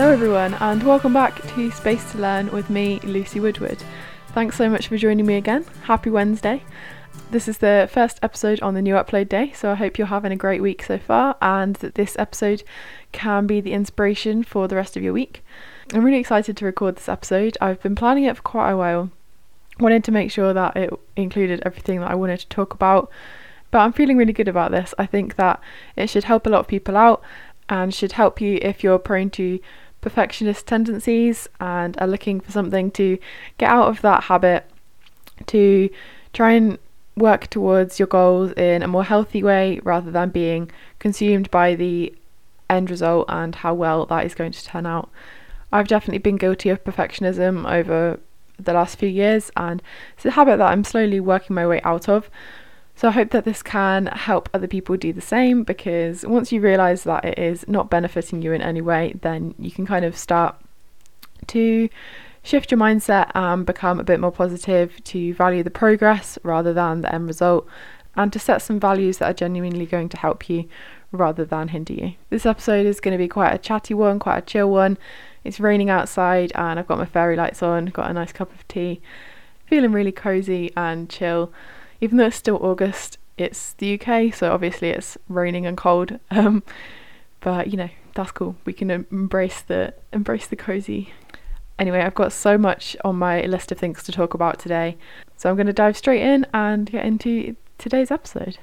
Hello, everyone, and welcome back to Space to Learn with me, Lucy Woodward. Thanks so much for joining me again. Happy Wednesday. This is the first episode on the new upload day, so I hope you're having a great week so far and that this episode can be the inspiration for the rest of your week. I'm really excited to record this episode. I've been planning it for quite a while, wanted to make sure that it included everything that I wanted to talk about, but I'm feeling really good about this. I think that it should help a lot of people out and should help you if you're prone to perfectionist tendencies and are looking for something to get out of that habit to try and work towards your goals in a more healthy way rather than being consumed by the end result and how well that is going to turn out. I've definitely been guilty of perfectionism over the last few years and it's a habit that I'm slowly working my way out of. So I hope that this can help other people do the same because once you realize that it is not benefiting you in any way, then you can kind of start to shift your mindset and become a bit more positive to value the progress rather than the end result and to set some values that are genuinely going to help you rather than hinder you. This episode is going to be quite a chatty one, quite a chill one. It's raining outside and I've got my fairy lights on, got a nice cup of tea, feeling really cozy and chill even though it's still August, it's the UK, so obviously it's raining and cold. Um, but you know that's cool. We can embrace the embrace the cozy. Anyway, I've got so much on my list of things to talk about today, so I'm going to dive straight in and get into today's episode.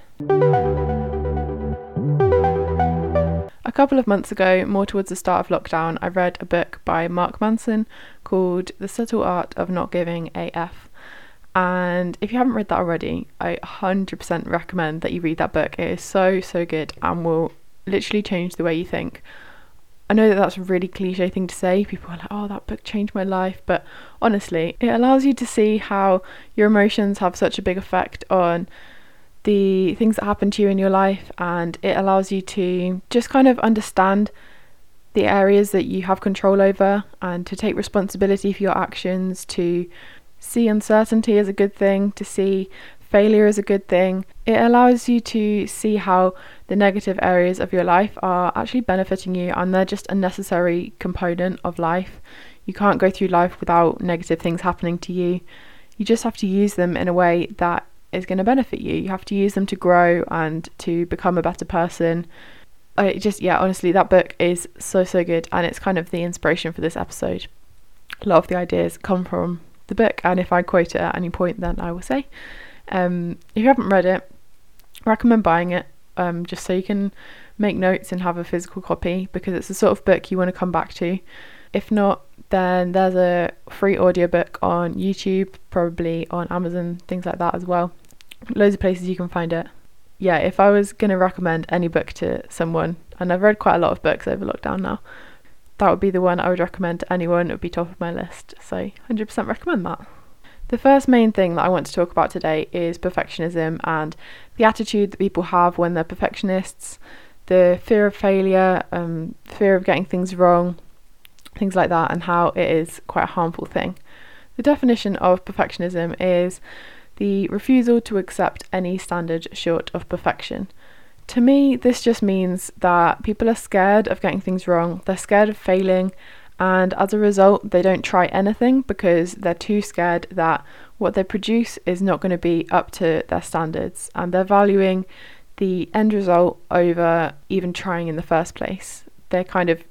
A couple of months ago, more towards the start of lockdown, I read a book by Mark Manson called The Subtle Art of Not Giving AF. And if you haven't read that already, I 100% recommend that you read that book. It is so, so good and will literally change the way you think. I know that that's a really cliche thing to say. People are like, oh, that book changed my life. But honestly, it allows you to see how your emotions have such a big effect on the things that happen to you in your life. And it allows you to just kind of understand the areas that you have control over and to take responsibility for your actions, to see uncertainty as a good thing, to see failure as a good thing. It allows you to see how the negative areas of your life are actually benefiting you and they're just a necessary component of life. You can't go through life without negative things happening to you. You just have to use them in a way that is going to benefit you. You have to use them to grow and to become a better person. I just, yeah, honestly, that book is so, so good and it's kind of the inspiration for this episode. A lot of the ideas come from the book, and if I quote it at any point, then I will say. Um, if you haven't read it, recommend buying it um, just so you can make notes and have a physical copy because it's the sort of book you want to come back to. If not, then there's a free audiobook on YouTube, probably on Amazon, things like that as well. Loads of places you can find it. Yeah, if I was going to recommend any book to someone, and I've read quite a lot of books over lockdown now, that would be the one I would recommend to anyone. It would be top of my list. So 100% recommend that. The first main thing that I want to talk about today is perfectionism and the attitude that people have when they're perfectionists, the fear of failure, um, fear of getting things wrong, things like that, and how it is quite a harmful thing. The definition of perfectionism is the refusal to accept any standard short of perfection. To me, this just means that people are scared of getting things wrong, they're scared of failing, and as a result, they don't try anything because they're too scared that what they produce is not going to be up to their standards, and they're valuing the end result over even trying in the first place. They're kind of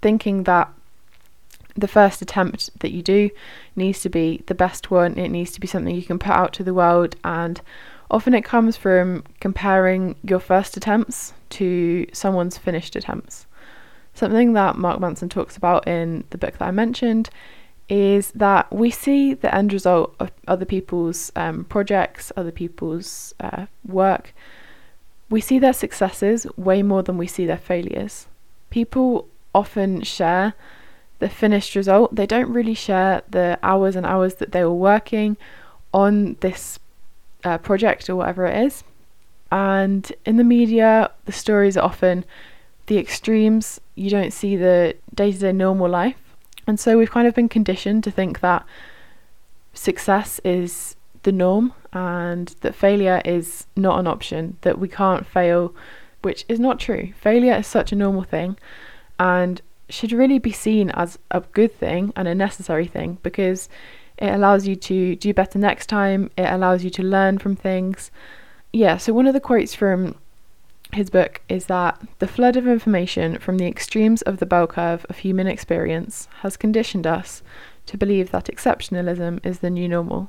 thinking that the first attempt that you do needs to be the best one, it needs to be something you can put out to the world and Often it comes from comparing your first attempts to someone's finished attempts. Something that Mark Manson talks about in the book that I mentioned is that we see the end result of other people's um, projects, other people's uh, work. We see their successes way more than we see their failures. People often share the finished result, they don't really share the hours and hours that they were working on this uh, project or whatever it is. And in the media, the stories are often the extremes. You don't see the day to day normal life. And so we've kind of been conditioned to think that success is the norm and that failure is not an option, that we can't fail, which is not true. Failure is such a normal thing. And should really be seen as a good thing and a necessary thing because it allows you to do better next time, it allows you to learn from things. Yeah, so one of the quotes from his book is that the flood of information from the extremes of the bell curve of human experience has conditioned us to believe that exceptionalism is the new normal.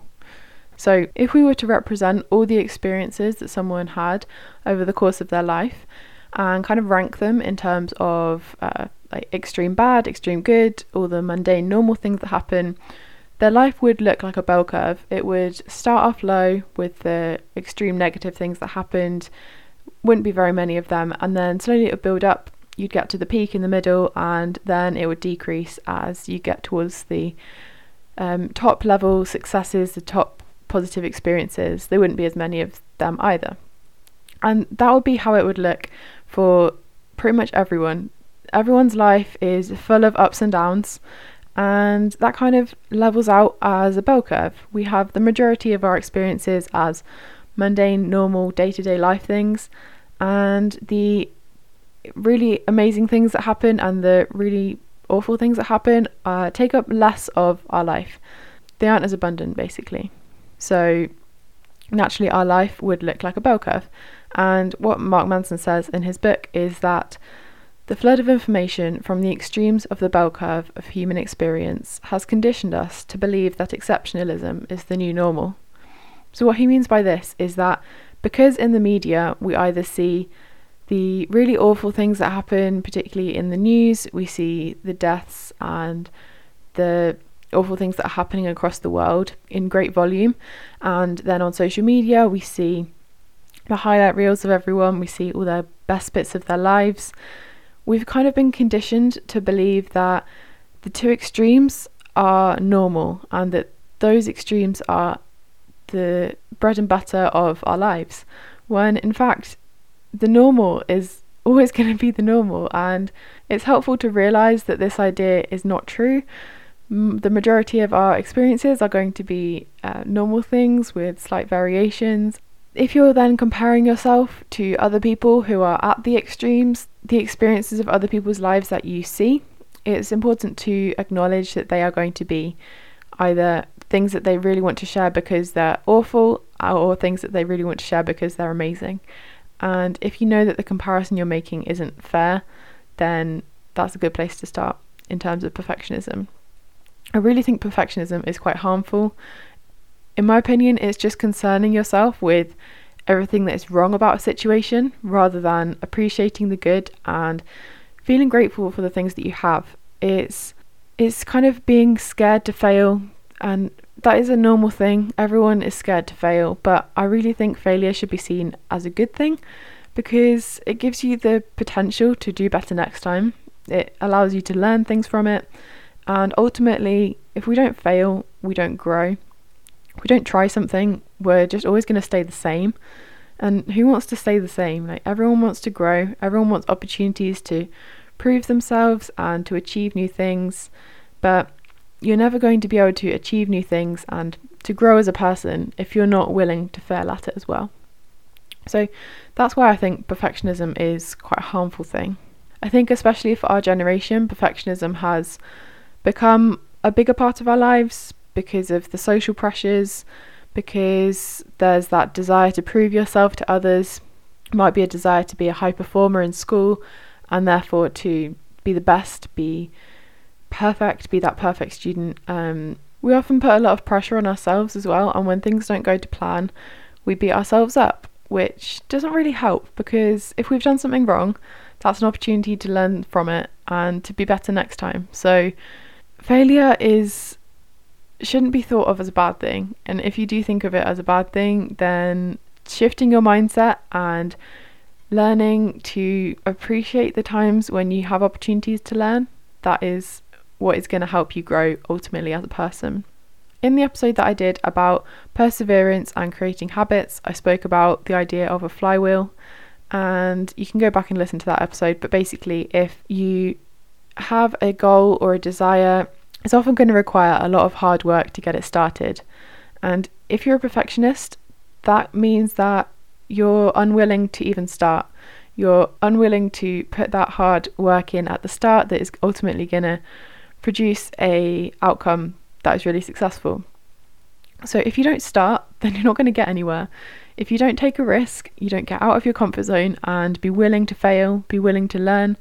So, if we were to represent all the experiences that someone had over the course of their life and kind of rank them in terms of uh, like extreme bad, extreme good, all the mundane, normal things that happen, their life would look like a bell curve. It would start off low with the extreme negative things that happened, wouldn't be very many of them, and then slowly it would build up. You'd get to the peak in the middle, and then it would decrease as you get towards the um, top level successes, the top positive experiences. There wouldn't be as many of them either. And that would be how it would look for pretty much everyone. Everyone's life is full of ups and downs, and that kind of levels out as a bell curve. We have the majority of our experiences as mundane, normal, day to day life things, and the really amazing things that happen and the really awful things that happen uh, take up less of our life. They aren't as abundant, basically. So, naturally, our life would look like a bell curve. And what Mark Manson says in his book is that the flood of information from the extremes of the bell curve of human experience has conditioned us to believe that exceptionalism is the new normal. So, what he means by this is that because in the media we either see the really awful things that happen, particularly in the news, we see the deaths and the awful things that are happening across the world in great volume, and then on social media, we see the highlight reels of everyone, we see all their best bits of their lives. We've kind of been conditioned to believe that the two extremes are normal and that those extremes are the bread and butter of our lives, when in fact, the normal is always going to be the normal. And it's helpful to realize that this idea is not true. the majority of our experiences are going to be uh, normal things with slight variations. If you're then comparing yourself to other people who are at the extremes, the experiences of other people's lives that you see, it's important to acknowledge that they are going to be either things that they really want to share because they're awful uh, or things that they really want to share because they're amazing. And if you know that the comparison you're making isn't fair, then that's a good place to start in terms of perfectionism. I really think perfectionism is quite harmful. In my opinion, it's just concerning yourself with everything that is wrong about a situation rather than appreciating the good and feeling grateful for the things that you have. It's it's kind of being scared to fail and that is a normal thing. Everyone is scared to fail, but I really think failure should be seen as a good thing because it gives you the potential to do better next time. It allows you to learn things from it, and ultimately, if we don't fail, we don't grow. We don't try something, we're just always going to stay the same. And who wants to stay the same? Like everyone wants to grow, everyone wants opportunities to prove themselves and to achieve new things. But you're never going to be able to achieve new things and to grow as a person if you're not willing to fail at it as well. So that's why I think perfectionism is quite a harmful thing. I think, especially for our generation, perfectionism has become a bigger part of our lives because of the social pressures, because there's that desire to prove yourself to others, might be a desire to be a high performer in school, and therefore to be the best, be perfect, be that perfect student. Um, we often put a lot of pressure on ourselves as well, and when things don't go to plan, we beat ourselves up, which doesn't really help because if we've done something wrong, that's an opportunity to learn from it and to be better next time. So, failure is shouldn't be thought of as a bad thing, and if you do think of it as a bad thing, then shifting your mindset and learning to appreciate the times when you have opportunities to learn that is what is going to help you grow ultimately as a person. In the episode that I did about perseverance and creating habits, I spoke about the idea of a flywheel, and you can go back and listen to that episode. But basically, if you have a goal or a desire, it's often going to require a lot of hard work to get it started. And if you're a perfectionist, that means that you're unwilling to even start. You're unwilling to put that hard work in at the start that is ultimately going to produce a outcome that is really successful. So if you don't start, then you're not going to get anywhere. If you don't take a risk, you don't get out of your comfort zone and be willing to fail, be willing to learn,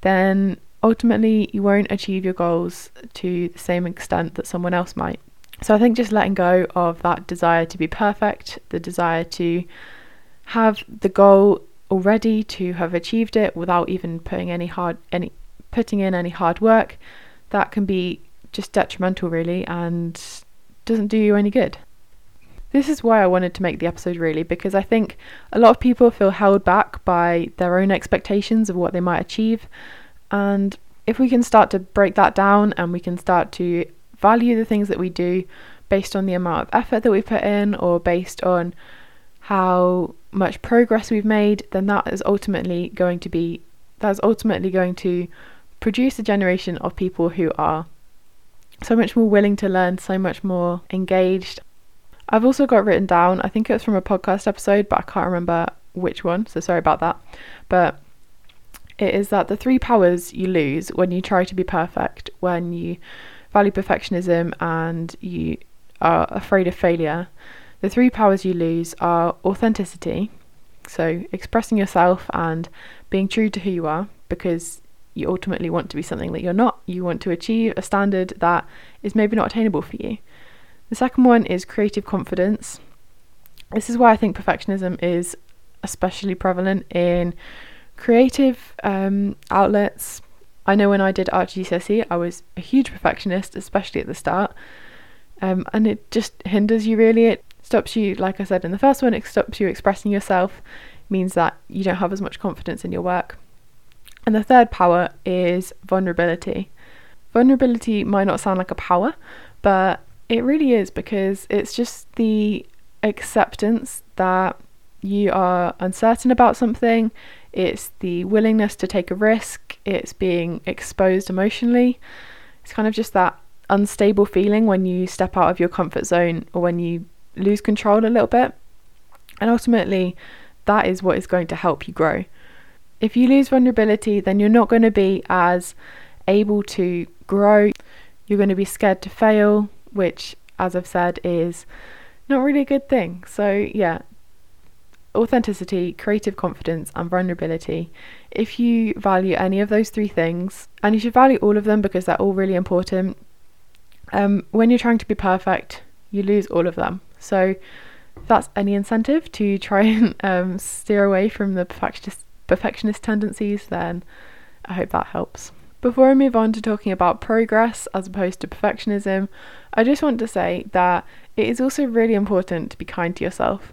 then ultimately you won't achieve your goals to the same extent that someone else might. So I think just letting go of that desire to be perfect, the desire to have the goal already to have achieved it without even putting any hard any putting in any hard work, that can be just detrimental really and doesn't do you any good. This is why I wanted to make the episode really because I think a lot of people feel held back by their own expectations of what they might achieve and if we can start to break that down and we can start to value the things that we do based on the amount of effort that we put in or based on how much progress we've made, then that is ultimately going to be that's ultimately going to produce a generation of people who are so much more willing to learn, so much more engaged. I've also got written down, I think it was from a podcast episode, but I can't remember which one, so sorry about that. But it is that the three powers you lose when you try to be perfect, when you value perfectionism and you are afraid of failure, the three powers you lose are authenticity, so expressing yourself and being true to who you are because you ultimately want to be something that you're not. You want to achieve a standard that is maybe not attainable for you. The second one is creative confidence. This is why I think perfectionism is especially prevalent in creative um, outlets. I know when I did art GCSE, I was a huge perfectionist, especially at the start, um, and it just hinders you really. It stops you, like I said in the first one, it stops you expressing yourself, means that you don't have as much confidence in your work. And the third power is vulnerability. Vulnerability might not sound like a power, but it really is because it's just the acceptance that you are uncertain about something, it's the willingness to take a risk, it's being exposed emotionally. It's kind of just that unstable feeling when you step out of your comfort zone or when you lose control a little bit. And ultimately, that is what is going to help you grow. If you lose vulnerability, then you're not going to be as able to grow. You're going to be scared to fail, which, as I've said, is not really a good thing. So, yeah, authenticity, creative confidence, and vulnerability. If you value any of those three things, and you should value all of them because they're all really important, um, when you're trying to be perfect, you lose all of them. So, that's any incentive to try and um, steer away from the perfectionist, perfectionist tendencies, then I hope that helps. Before I move on to talking about progress as opposed to perfectionism, I just want to say that it is also really important to be kind to yourself.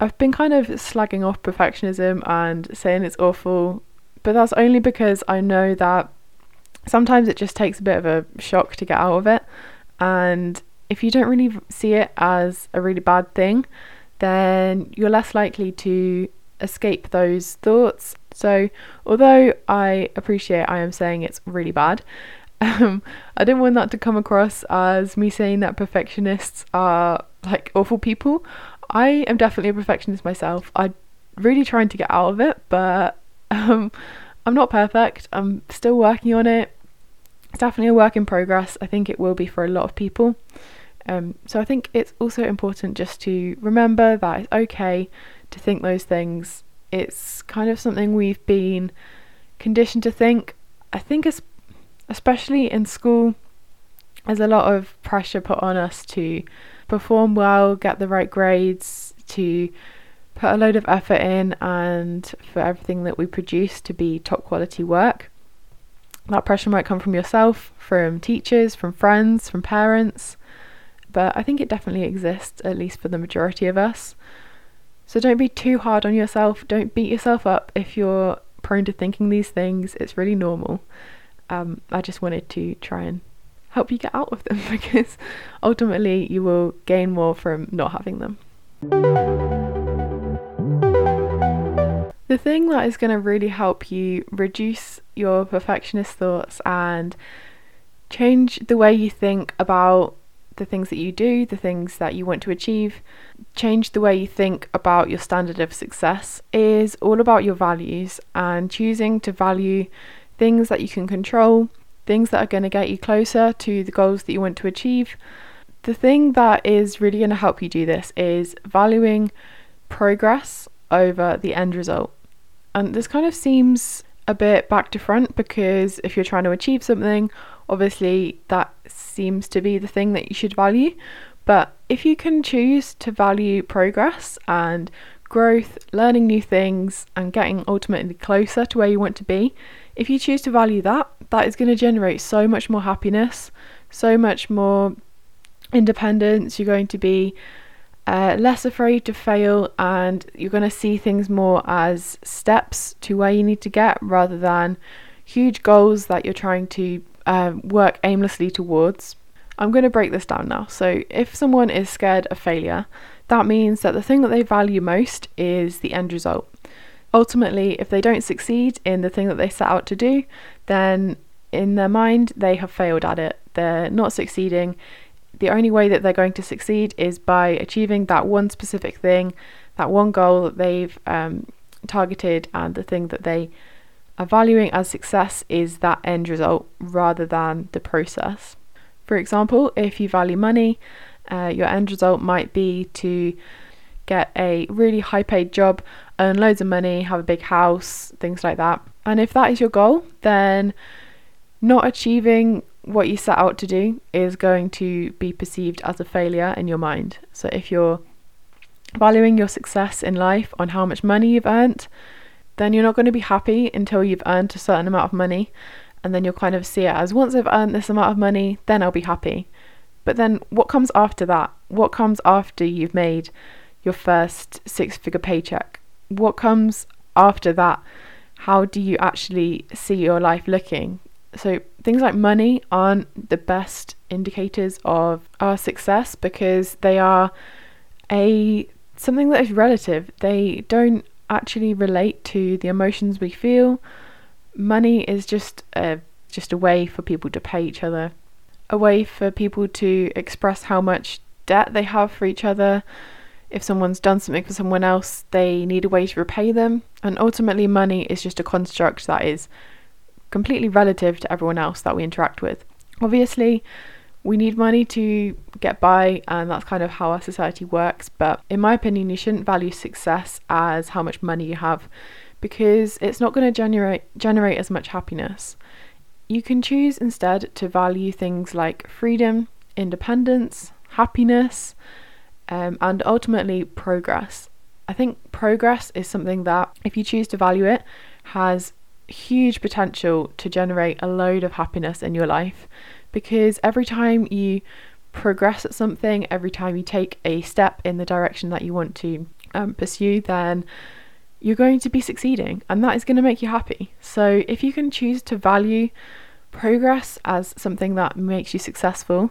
I've been kind of slagging off perfectionism and saying it's awful, but that's only because I know that sometimes it just takes a bit of a shock to get out of it. And if you don't really see it as a really bad thing, then you're less likely to escape those thoughts. So, although I appreciate I am saying it's really bad, um, I didn't want that to come across as me saying that perfectionists are like awful people. I am definitely a perfectionist myself. I'm really trying to get out of it, but um, I'm not perfect. I'm still working on it. It's definitely a work in progress. I think it will be for a lot of people. Um, so I think it's also important just to remember that it's okay to think those things. It's kind of something we've been conditioned to think. I think, it's, especially in school, there's a lot of pressure put on us to perform well, get the right grades, to put a load of effort in, and for everything that we produce to be top quality work. That pressure might come from yourself, from teachers, from friends, from parents but I think it definitely exists, at least for the majority of us. So don't be too hard on yourself. Don't beat yourself up if you're prone to thinking these things. It's really normal. Um, I just wanted to try and help you get out of them because ultimately you will gain more from not having them. The thing that is going to really help you reduce your perfectionist thoughts and change the way you think about the things that you do, the things that you want to achieve, change the way you think about your standard of success is all about your values and choosing to value things that you can control, things that are going to get you closer to the goals that you want to achieve. The thing that is really going to help you do this is valuing progress over the end result. And this kind of seems a bit back to front because if you're trying to achieve something, obviously that seems to be the thing that you should value. But if you can choose to value progress and growth, learning new things, and getting ultimately closer to where you want to be, if you choose to value that, that is going to generate so much more happiness, so much more independence. You're going to be uh, less afraid to fail, and you're going to see things more as steps to where you need to get rather than huge goals that you're trying to uh, work aimlessly towards. I'm going to break this down now. So, if someone is scared of failure, that means that the thing that they value most is the end result. Ultimately, if they don't succeed in the thing that they set out to do, then in their mind, they have failed at it. They're not succeeding the only way that they're going to succeed is by achieving that one specific thing, that one goal that they've um, targeted, and the thing that they are valuing as success is that end result rather than the process. For example, if you value money, uh, your end result might be to get a really high paid job, earn loads of money, have a big house, things like that. And if that is your goal, then not achieving what you set out to do is going to be perceived as a failure in your mind. So if you're valuing your success in life on how much money you've earned, then you're not going to be happy until you've earned a certain amount of money. And then you'll kind of see it as once I've earned this amount of money, then I'll be happy. But then what comes after that? What comes after you've made your first six figure paycheck? What comes after that? How do you actually see your life looking? So things like money aren't the best indicators of our success because they are a something that is relative. They don't actually relate to the emotions we feel. Money is just a just a way for people to pay each other, a way for people to express how much debt they have for each other. If someone's done something for someone else, they need a way to repay them. And ultimately, money is just a construct that is completely relative to everyone else that we interact with. Obviously, we need money to get by, and that's kind of how our society works. But in my opinion, you shouldn't value success as how much money you have because it's not going to generate generate as much happiness. You can choose instead to value things like freedom, independence, happiness, um, and ultimately progress. I think progress is something that, if you choose to value it, has huge potential to generate a load of happiness in your life because every time you progress at something, every time you take a step in the direction that you want to um, pursue, then you're going to be succeeding and that is going to make you happy. So, if you can choose to value progress as something that makes you successful,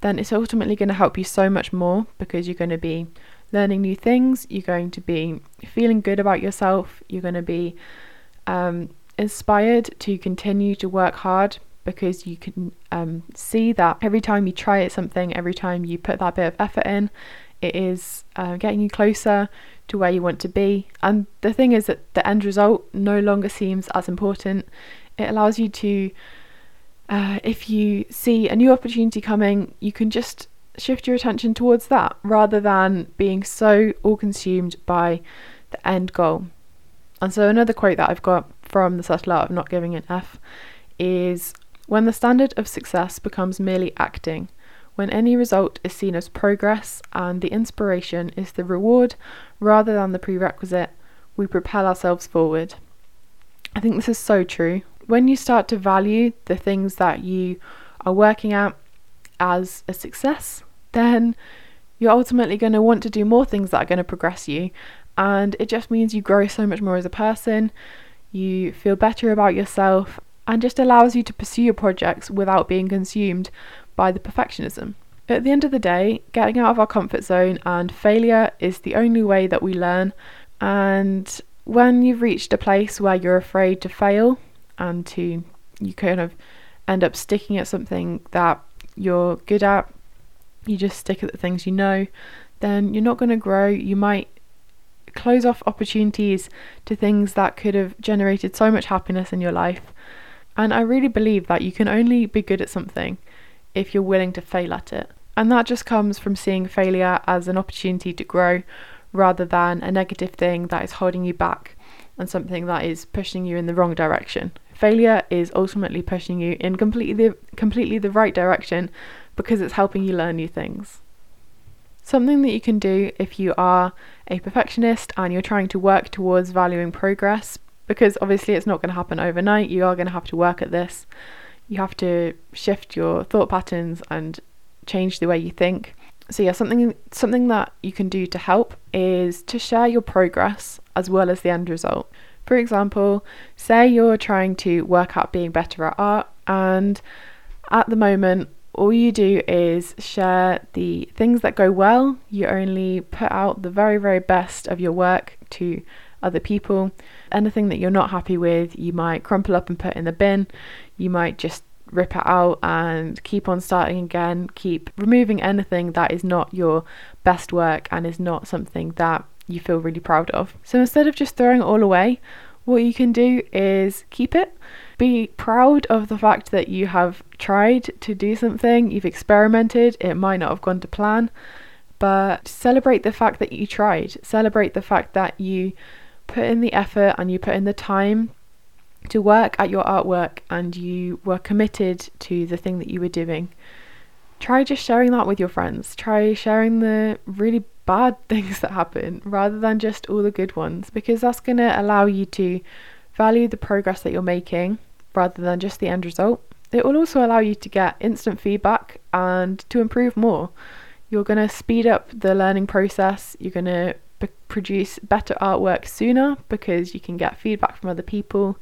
then it's ultimately going to help you so much more because you're going to be learning new things, you're going to be feeling good about yourself, you're going to be um, inspired to continue to work hard because you can um, see that every time you try at something, every time you put that bit of effort in, it is uh, getting you closer to where you want to be. And the thing is that the end result no longer seems as important. It allows you to, uh, if you see a new opportunity coming, you can just shift your attention towards that rather than being so all consumed by the end goal. And so, another quote that I've got from The Subtle Art of Not Giving an F is when the standard of success becomes merely acting, when any result is seen as progress and the inspiration is the reward rather than the prerequisite, we propel ourselves forward. I think this is so true. When you start to value the things that you are working at as a success, then you're ultimately going to want to do more things that are going to progress you. And it just means you grow so much more as a person you feel better about yourself, and just allows you to pursue your projects without being consumed by the perfectionism. At the end of the day, getting out of our comfort zone and failure is the only way that we learn. And when you've reached a place where you're afraid to fail and to you kind of end up sticking at something that you're good at, you just stick at the things you know, then you're not going to grow. You might close off opportunities to things that could have generated so much happiness in your life. And I really believe that you can only be good at something if you're willing to fail at it. And that just comes from seeing failure as an opportunity to grow rather than a negative thing that is holding you back and something that is pushing you in the wrong direction. Failure is ultimately pushing you in completely the, completely the right direction because it's helping you learn new things. Something that you can do if you are a perfectionist and you're trying to work towards valuing progress, because obviously it's not going to happen overnight, you are going to have to work at this. You have to shift your thought patterns and change the way you think. So yeah, something something that you can do to help is to share your progress as well as the end result. For example, say you're trying to work out being better at art and at the moment all you do is share the things that go well. You only put out the very, very best of your work to other people. Anything that you're not happy with, you might crumple up and put in the bin. You might just rip it out and keep on starting again. Keep removing anything that is not your best work and is not something that you feel really proud of. So instead of just throwing it all away, what you can do is keep it be proud of the fact that you have tried to do something, you've experimented, it might not have gone to plan, but celebrate the fact that you tried. Celebrate the fact that you put in the effort and you put in the time to work at your artwork and you were committed to the thing that you were doing. Try just sharing that with your friends. Try sharing the really bad things that happen rather than just all the good ones because that's going to allow you to value the progress that you're making rather than just the end result. It will also allow you to get instant feedback and to improve more. You're going to speed up the learning process, you're going to produce better artwork sooner because you can get feedback from other people.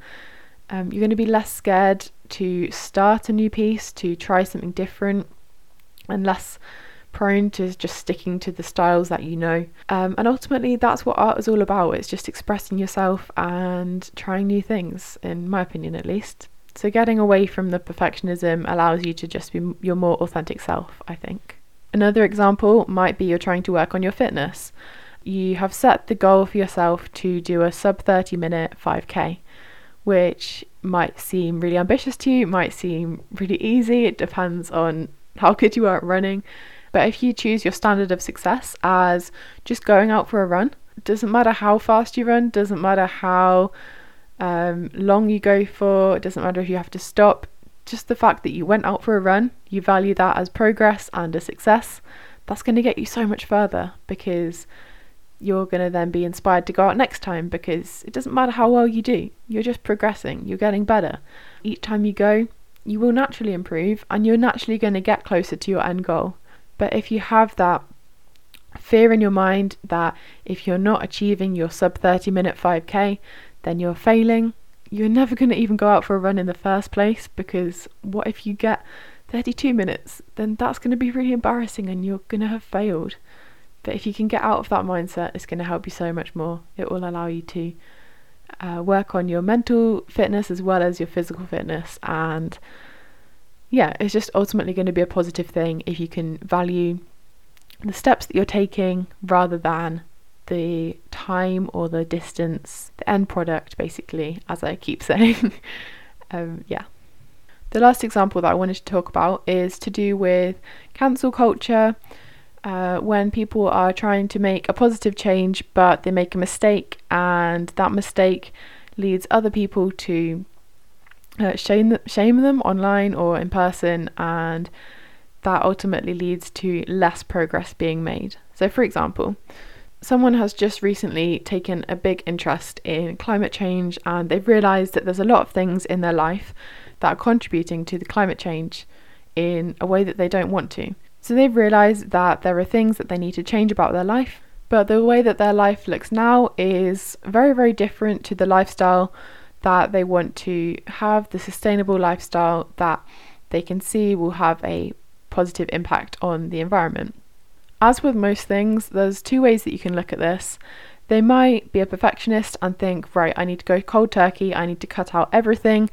Um, you're going to be less scared to start a new piece, to try something different, and less prone to just sticking to the styles that you know. Um, and ultimately, that's what art is all about. It's just expressing yourself and trying new things, in my opinion, at least. So, getting away from the perfectionism allows you to just be your more authentic self, I think. Another example might be you're trying to work on your fitness. You have set the goal for yourself to do a sub 30 minute 5k, which might seem really ambitious to you, might seem really easy. It depends on how good you are at running. But if you choose your standard of success as just going out for a run, doesn't matter how fast you run, doesn't matter how um, long you go for, it doesn't matter if you have to stop. Just the fact that you went out for a run, you value that as progress and a success, that's going to get you so much further because you're going to then be inspired to go out next time because it doesn't matter how well you do, you're just progressing, you're getting better. Each time you go, you will naturally improve and you're naturally going to get closer to your end goal. But if you have that fear in your mind that if you're not achieving your sub 30 minute 5k, then you're failing, you're never going to even go out for a run in the first place because what if you get 32 minutes? Then that's going to be really embarrassing and you're going to have failed. But if you can get out of that mindset, it's going to help you so much more. It will allow you to uh, work on your mental fitness as well as your physical fitness and yeah, it's just ultimately going to be a positive thing if you can value the steps that you're taking rather than the time or the distance, the end product, basically, as I keep saying. um, yeah. The last example that I wanted to talk about is to do with cancel culture. Uh, when people are trying to make a positive change, but they make a mistake, and that mistake leads other people to uh, shame shame them online or in person, and that ultimately leads to less progress being made. So, for example, someone has just recently taken a big interest in climate change and they've realised that there's a lot of things in their life that are contributing to the climate change in a way that they don't want to. So they've realised that there are things that they need to change about their life, but the way that their life looks now is very, very different to the lifestyle that they want to have the sustainable lifestyle that they can see will have a positive impact on the environment. As with most things, there's two ways that you can look at this. They might be a perfectionist and think, right, I need to go cold turkey, I need to cut out everything,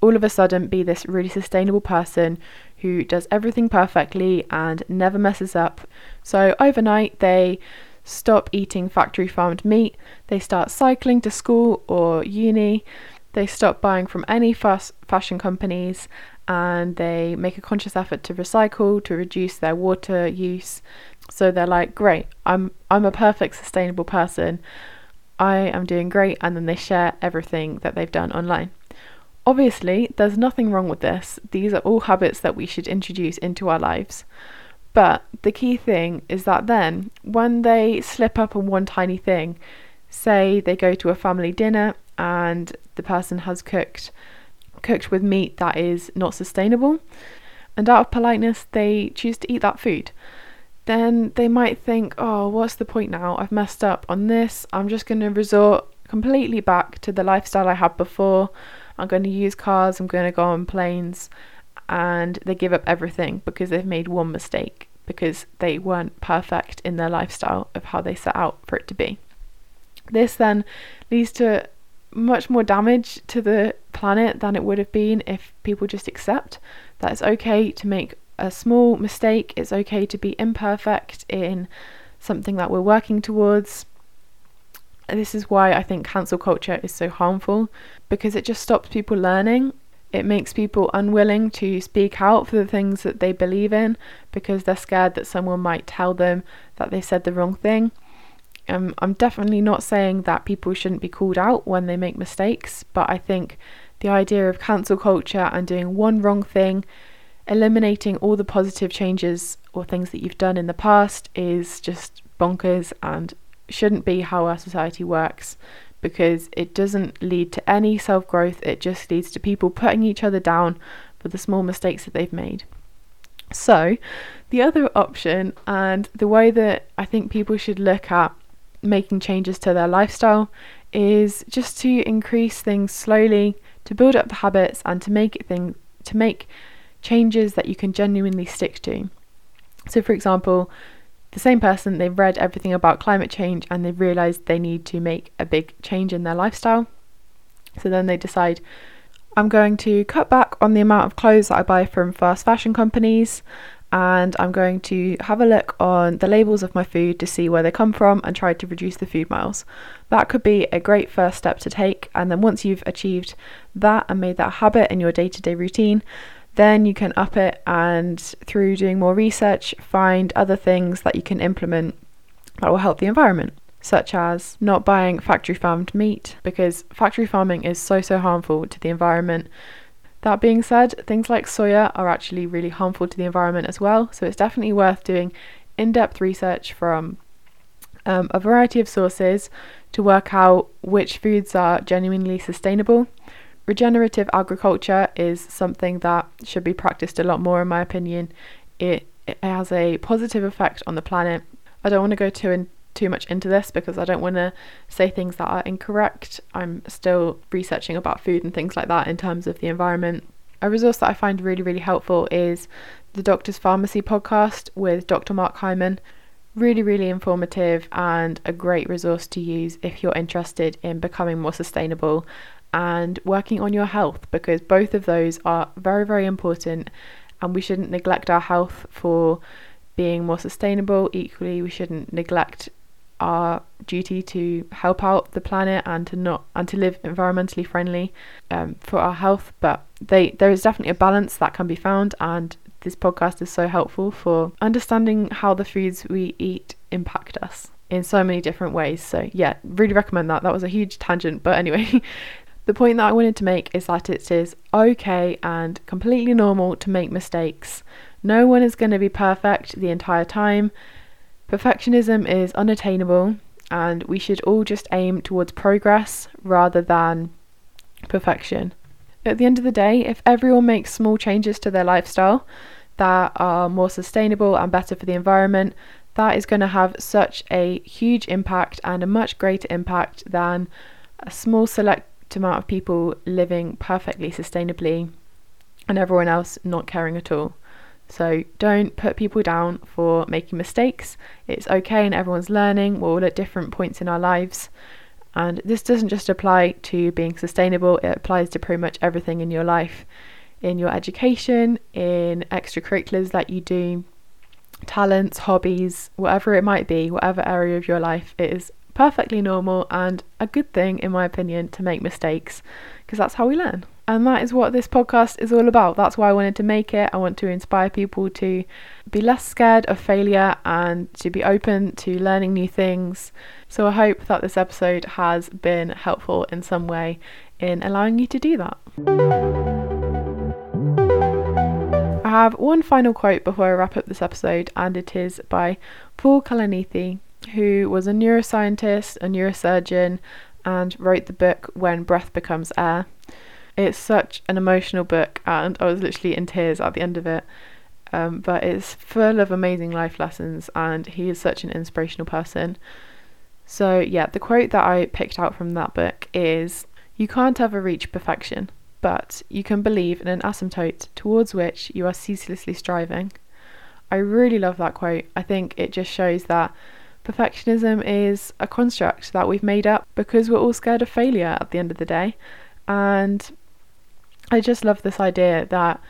all of a sudden be this really sustainable person who does everything perfectly and never messes up. So overnight, they stop eating factory farmed meat, they start cycling to school or uni, they stop buying from any fast fashion companies, and they make a conscious effort to recycle, to reduce their water use. So they're like, great, I'm I'm a perfect sustainable person. I am doing great, and then they share everything that they've done online. Obviously, there's nothing wrong with this. These are all habits that we should introduce into our lives. But the key thing is that then, when they slip up on one tiny thing, say they go to a family dinner and the person has cooked cooked with meat that is not sustainable, and out of politeness they choose to eat that food, then they might think, oh, what's the point now? I've messed up on this. I'm just going to resort completely back to the lifestyle I had before. I'm going to use cars, I'm going to go on planes, and they give up everything because they've made one mistake because they weren't perfect in their lifestyle of how they set out for it to be. This then leads to much more damage to the planet than it would have been if people just accept that it's okay to make a small mistake, it's okay to be imperfect in something that we're working towards. This is why I think cancel culture is so harmful because it just stops people learning it makes people unwilling to speak out for the things that they believe in because they're scared that someone might tell them that they said the wrong thing. Um, I'm definitely not saying that people shouldn't be called out when they make mistakes, but I think the idea of cancel culture and doing one wrong thing, eliminating all the positive changes or things that you've done in the past is just bonkers and shouldn't be how our society works because it doesn't lead to any self growth, it just leads to people putting each other down for the small mistakes that they've made. So, the other option, and the way that I think people should look at making changes to their lifestyle, is just to increase things slowly, to build up the habits, and to make it thing to make changes that you can genuinely stick to. So, for example, the same person, they've read everything about climate change and they've realised they need to make a big change in their lifestyle. So then they decide, I'm going to cut back on the amount of clothes that I buy from fast fashion companies and I'm going to have a look on the labels of my food to see where they come from and try to reduce the food miles. That could be a great first step to take, and then once you've achieved that and made that a habit in your day to day routine, then you can up it and through doing more research, find other things that you can implement that will help the environment, such as not buying factory farmed meat because factory farming is so, so harmful to the environment. That being said, things like soya are actually really harmful to the environment as well, so it's definitely worth doing in depth research from um, a variety of sources to work out which foods are genuinely sustainable Regenerative agriculture is something that should be practiced a lot more, in my opinion. It, it has a positive effect on the planet. I don't want to go too in, too much into this because I don't want to say things that are incorrect. I'm still researching about food and things like that in terms of the environment. A resource that I find really, really helpful is the Doctor's Farmacy podcast with Dr. Mark Hyman. Really, really informative and a great resource to use if you're interested in becoming more sustainable and working on your health because both of those are very, very important and we shouldn't neglect our health for being more sustainable. Equally, we shouldn't neglect our duty to help out the planet and to not and to live environmentally friendly um, for our health. But they there is definitely a balance that can be found, and this podcast is so helpful for understanding how the foods we eat impact us in so many different ways. So yeah, really recommend that. That was a huge tangent, but anyway, The point that I wanted to make is that it is okay and completely normal to make mistakes. No one is going to be perfect the entire time. Perfectionism is unattainable, and we should all just aim towards progress rather than perfection. At the end of the day, if everyone makes small changes to their lifestyle that are more sustainable and better for the environment, that is going to have such a huge impact and a much greater impact than a small select amount of people living perfectly sustainably and everyone else not caring at all. So don't put people down for making mistakes. It's okay and everyone's learning. We're all at different points in our lives. And this doesn't just apply to being sustainable, it applies to pretty much everything in your life. in your education, in extracurriculars that you do, talents, hobbies, whatever it might be, whatever area of your life, it is perfectly normal and a good thing, in my opinion, to make mistakes because that's how we learn. And that is what this podcast is all about. That's why I wanted to make it. I want to inspire people to be less scared of failure and to be open to learning new things. So I hope that this episode has been helpful in some way in allowing you to do that. I have one final quote before I wrap up this episode, and it is by Paul Kalanithi, who was a neuroscientist, a neurosurgeon, and wrote the book When Breath Becomes Air. It's such an emotional book, and I was literally in tears at the end of it. Um, but it's full of amazing life lessons, and he is such an inspirational person. So, yeah, the quote that I picked out from that book is You can't ever reach perfection, but you can believe in an asymptote towards which you are ceaselessly striving. I really love that quote. I think it just shows that perfectionism is a construct that we've made up because we're all scared of failure at the end of the day. And I just love this idea that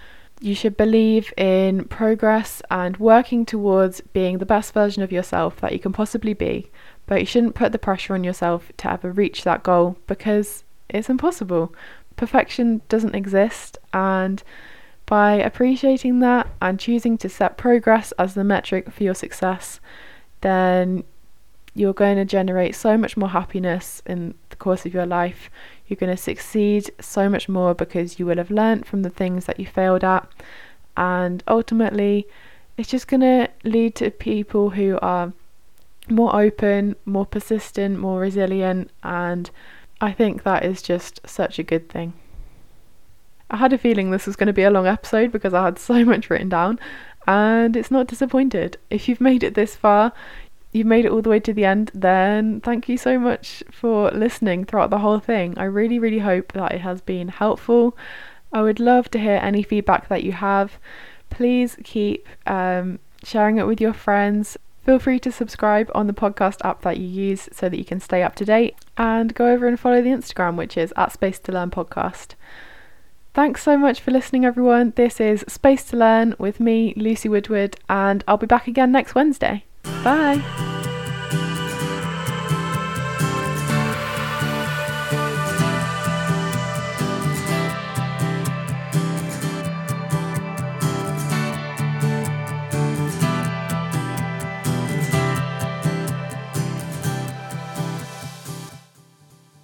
you should believe in progress and working towards being the best version of yourself that you can possibly be, but you shouldn't put the pressure on yourself to ever reach that goal because it's impossible. Perfection doesn't exist, and by appreciating that and choosing to set progress as the metric for your success, then you're going to generate so much more happiness in the course of your life. You're going to succeed so much more because you will have learnt from the things that you failed at. And ultimately, it's just going to lead to people who are more open, more persistent, more resilient. And I think that is just such a good thing. I had a feeling this was going to be a long episode because I had so much written down, and it's not disappointed. If you've made it this far, you've made it all the way to the end, then thank you so much for listening throughout the whole thing. I really, really hope that it has been helpful. I would love to hear any feedback that you have. Please keep um, sharing it with your friends. Feel free to subscribe on the podcast app that you use so that you can stay up to date and go over and follow the Instagram, which is at Space to Learn Podcast. Thanks so much for listening, everyone. This is Space to Learn with me, Lucy Woodward, and I'll be back again next Wednesday. Bye.